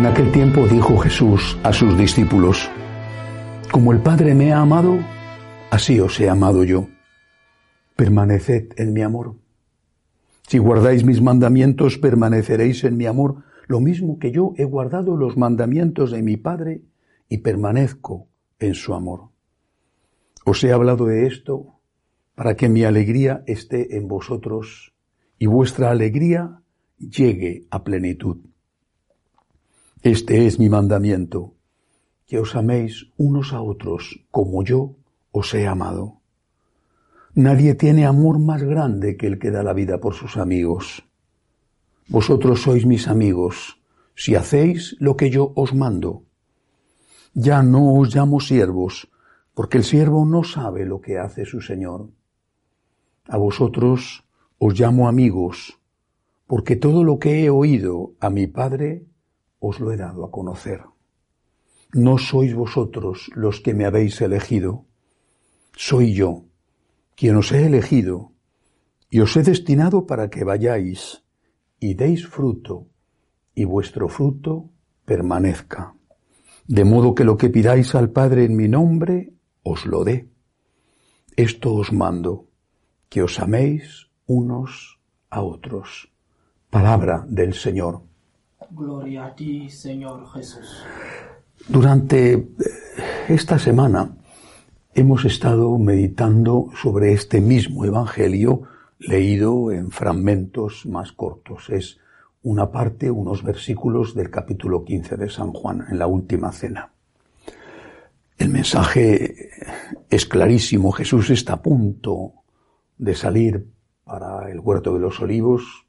En aquel tiempo dijo Jesús a sus discípulos, Como el Padre me ha amado, así os he amado yo. Permaneced en mi amor. Si guardáis mis mandamientos, permaneceréis en mi amor, lo mismo que yo he guardado los mandamientos de mi Padre y permanezco en su amor. Os he hablado de esto para que mi alegría esté en vosotros y vuestra alegría llegue a plenitud. Este es mi mandamiento, que os améis unos a otros como yo os he amado. Nadie tiene amor más grande que el que da la vida por sus amigos. Vosotros sois mis amigos, si hacéis lo que yo os mando. Ya no os llamo siervos, porque el siervo no sabe lo que hace su Señor. A vosotros os llamo amigos, porque todo lo que he oído a mi Padre os lo he dado a conocer. No sois vosotros los que me habéis elegido, soy yo quien os he elegido y os he destinado para que vayáis y deis fruto y vuestro fruto permanezca. De modo que lo que pidáis al Padre en mi nombre, os lo dé. Esto os mando, que os améis unos a otros. Palabra del Señor. Gloria a ti, Señor Jesús. Durante eh, esta semana hemos estado meditando sobre este mismo Evangelio leído en fragmentos más cortos. Es una parte, unos versículos del capítulo 15 de San Juan, en la última cena. El mensaje es clarísimo. Jesús está a punto de salir para el huerto de los olivos,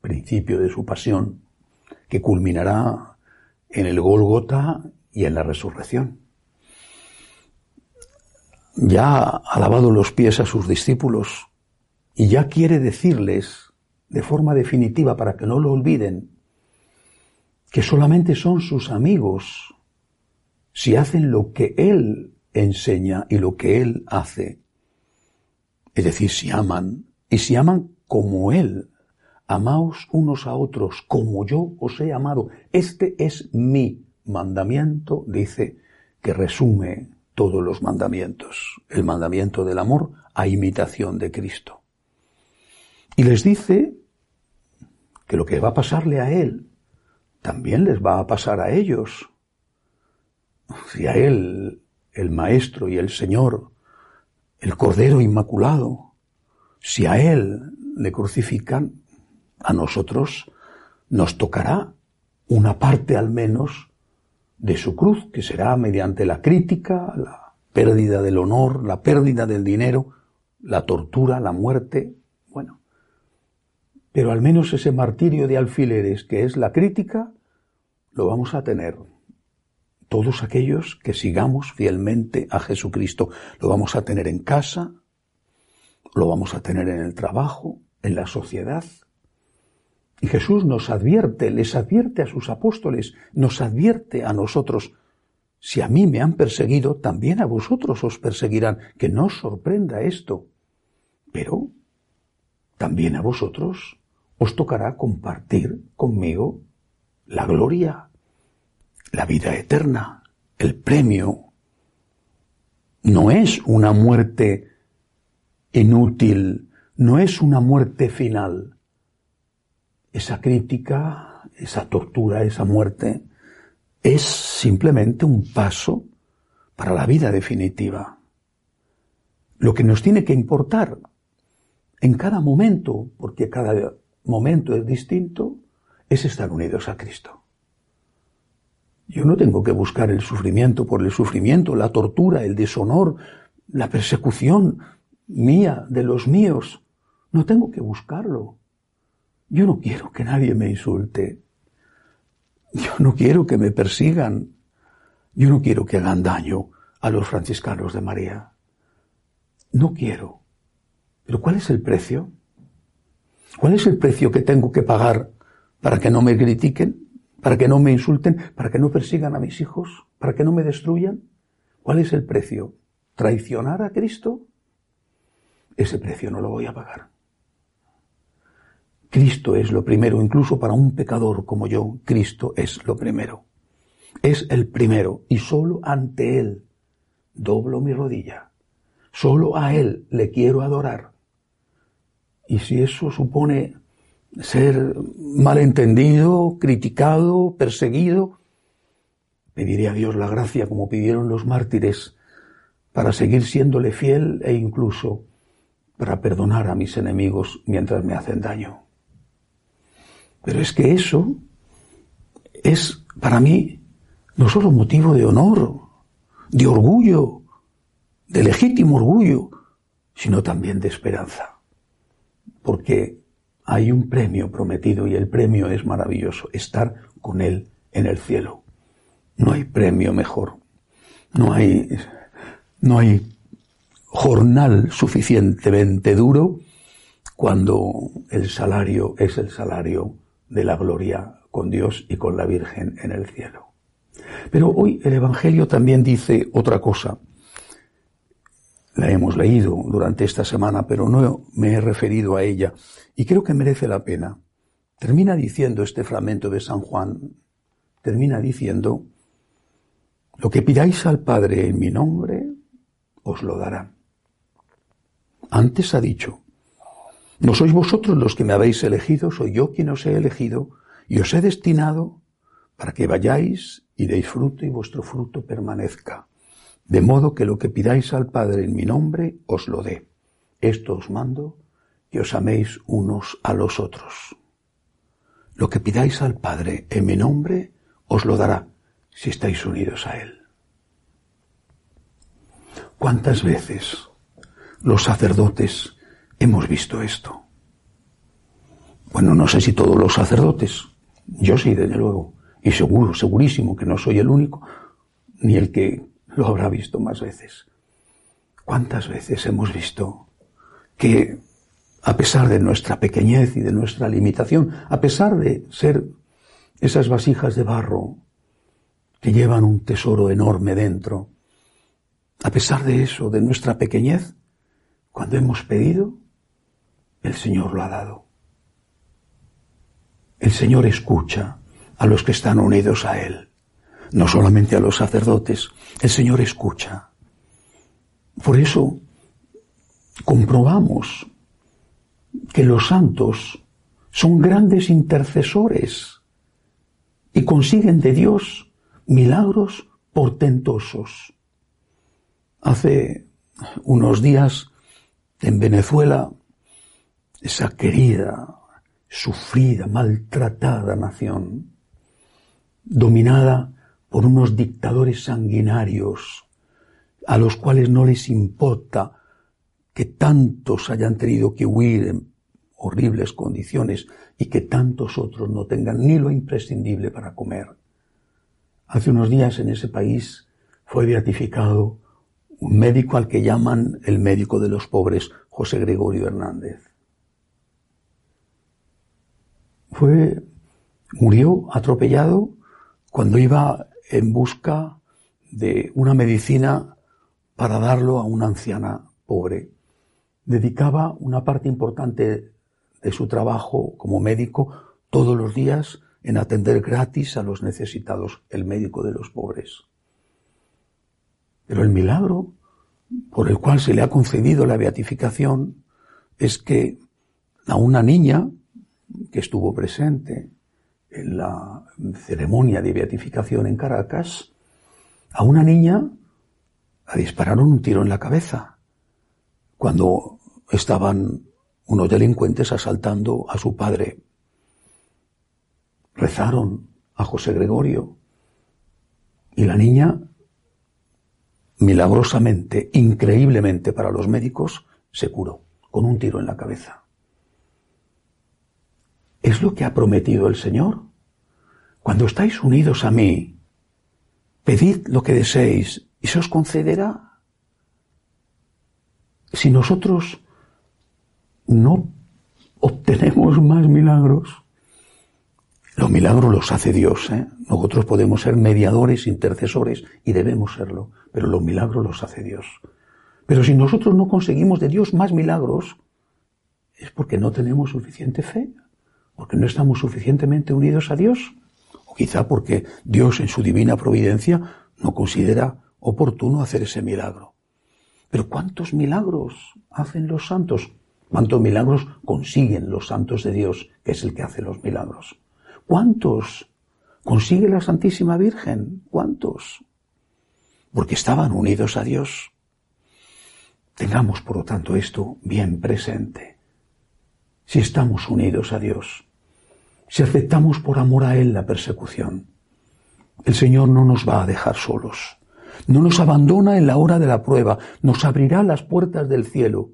principio de su pasión, que culminará en el Gólgota y en la resurrección. Ya ha lavado los pies a sus discípulos y ya quiere decirles de forma definitiva para que no lo olviden que solamente son sus amigos si hacen lo que Él enseña y lo que Él hace. Es decir, si aman, y si aman como Él, amaos unos a otros como yo os he amado. Este es mi mandamiento, dice, que resume todos los mandamientos. El mandamiento del amor a imitación de Cristo. Y les dice que lo que va a pasarle a Él, también les va a pasar a ellos si a Él, el Maestro y el Señor, el Cordero Inmaculado, si a Él le crucifican, a nosotros nos tocará una parte al menos de su cruz, que será mediante la crítica, la pérdida del honor, la pérdida del dinero, la tortura, la muerte, bueno. Pero al menos ese martirio de alfileres que es la crítica, lo vamos a tener todos aquellos que sigamos fielmente a Jesucristo. Lo vamos a tener en casa, lo vamos a tener en el trabajo, en la sociedad. Y Jesús nos advierte, les advierte a sus apóstoles, nos advierte a nosotros, si a mí me han perseguido, también a vosotros os perseguirán. Que no sorprenda esto. Pero también a vosotros os tocará compartir conmigo la gloria la vida eterna, el premio, no es una muerte inútil, no es una muerte final. Esa crítica, esa tortura, esa muerte, es simplemente un paso para la vida definitiva. Lo que nos tiene que importar en cada momento, porque cada momento es distinto, es estar unidos a Cristo. Yo no tengo que buscar el sufrimiento por el sufrimiento, la tortura, el deshonor, la persecución mía, de los míos. No tengo que buscarlo. Yo no quiero que nadie me insulte. Yo no quiero que me persigan. Yo no quiero que hagan daño a los franciscanos de María. No quiero. Pero ¿cuál es el precio? ¿Cuál es el precio que tengo que pagar para que no me critiquen? para que no me insulten, para que no persigan a mis hijos, para que no me destruyan? ¿Cuál es el precio? ¿Traicionar a Cristo? Ese precio no lo voy a pagar. Cristo es lo primero, incluso para un pecador como yo, Cristo es lo primero. Es el primero y solo ante Él doblo mi rodilla. Solo a Él le quiero adorar. Y si eso supone ser malentendido, criticado, perseguido, pediré a Dios la gracia como pidieron los mártires para seguir siéndole fiel e incluso para perdonar a mis enemigos mientras me hacen daño. Pero es que eso es para mí no solo motivo de honor, de orgullo, de legítimo orgullo, sino también de esperanza. Porque hay un premio prometido y el premio es maravilloso, estar con Él en el cielo. No hay premio mejor. No hay, no hay jornal suficientemente duro cuando el salario es el salario de la gloria con Dios y con la Virgen en el cielo. Pero hoy el Evangelio también dice otra cosa. La hemos leído durante esta semana, pero no me he referido a ella y creo que merece la pena. Termina diciendo este fragmento de San Juan, termina diciendo, lo que pidáis al Padre en mi nombre, os lo dará. Antes ha dicho, no sois vosotros los que me habéis elegido, soy yo quien os he elegido y os he destinado para que vayáis y deis fruto y vuestro fruto permanezca, de modo que lo que pidáis al Padre en mi nombre os lo dé. Esto os mando, que os améis unos a los otros. Lo que pidáis al Padre en mi nombre os lo dará si estáis unidos a Él. ¿Cuántas veces los sacerdotes hemos visto esto. Bueno, no sé si todos los sacerdotes, yo sí, desde luego, y seguro, segurísimo que no soy el único, ni el que lo habrá visto más veces. ¿Cuántas veces hemos visto que, a pesar de nuestra pequeñez y de nuestra limitación, a pesar de ser esas vasijas de barro que llevan un tesoro enorme dentro, a pesar de eso, de nuestra pequeñez, cuando hemos pedido, el Señor lo ha dado. El Señor escucha a los que están unidos a Él, no solamente a los sacerdotes, el Señor escucha. Por eso comprobamos que los santos son grandes intercesores y consiguen de Dios milagros portentosos. Hace unos días en Venezuela esa querida, sufrida, maltratada nación, dominada por unos dictadores sanguinarios, a los cuales no les importa que tantos hayan tenido que huir en horribles condiciones y que tantos otros no tengan ni lo imprescindible para comer. Hace unos días en ese país fue beatificado un médico al que llaman el médico de los pobres, José Gregorio Hernández fue, murió atropellado cuando iba en busca de una medicina para darlo a una anciana pobre. Dedicaba una parte importante de su trabajo como médico todos los días en atender gratis a los necesitados, el médico de los pobres. Pero el milagro por el cual se le ha concedido la beatificación es que a una niña que estuvo presente en la ceremonia de beatificación en Caracas, a una niña la dispararon un tiro en la cabeza cuando estaban unos delincuentes asaltando a su padre. Rezaron a José Gregorio y la niña, milagrosamente, increíblemente para los médicos, se curó con un tiro en la cabeza. Es lo que ha prometido el Señor. Cuando estáis unidos a mí, pedid lo que deseéis y se os concederá. Si nosotros no obtenemos más milagros, los milagros los hace Dios. ¿eh? Nosotros podemos ser mediadores, intercesores y debemos serlo, pero los milagros los hace Dios. Pero si nosotros no conseguimos de Dios más milagros, es porque no tenemos suficiente fe porque no estamos suficientemente unidos a Dios, o quizá porque Dios en su divina providencia no considera oportuno hacer ese milagro. Pero ¿cuántos milagros hacen los santos? ¿Cuántos milagros consiguen los santos de Dios, que es el que hace los milagros? ¿Cuántos consigue la Santísima Virgen? ¿Cuántos? Porque estaban unidos a Dios. Tengamos, por lo tanto, esto bien presente. Si estamos unidos a Dios, si aceptamos por amor a Él la persecución, el Señor no nos va a dejar solos. No nos abandona en la hora de la prueba, nos abrirá las puertas del cielo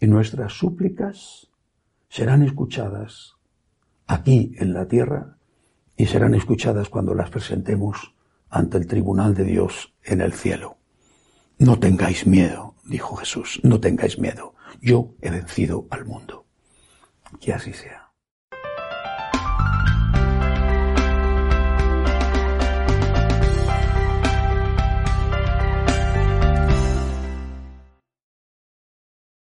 y nuestras súplicas serán escuchadas aquí en la tierra y serán escuchadas cuando las presentemos ante el tribunal de Dios en el cielo. No tengáis miedo, dijo Jesús, no tengáis miedo. Yo he vencido al mundo. Que así sea.